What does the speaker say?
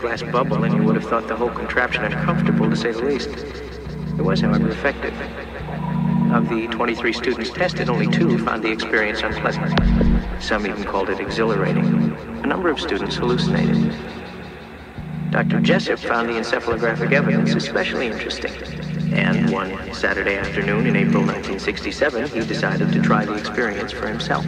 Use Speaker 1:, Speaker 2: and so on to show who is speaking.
Speaker 1: glass bubble, and you would have thought the whole contraption uncomfortable, to say the least. It was, however, effective. Of the 23 students tested, only two found the experience unpleasant. Some even called it exhilarating. A number of students hallucinated. Dr. Jessup found the encephalographic evidence especially interesting. And one Saturday afternoon in April 1967, he decided to try the experience for himself.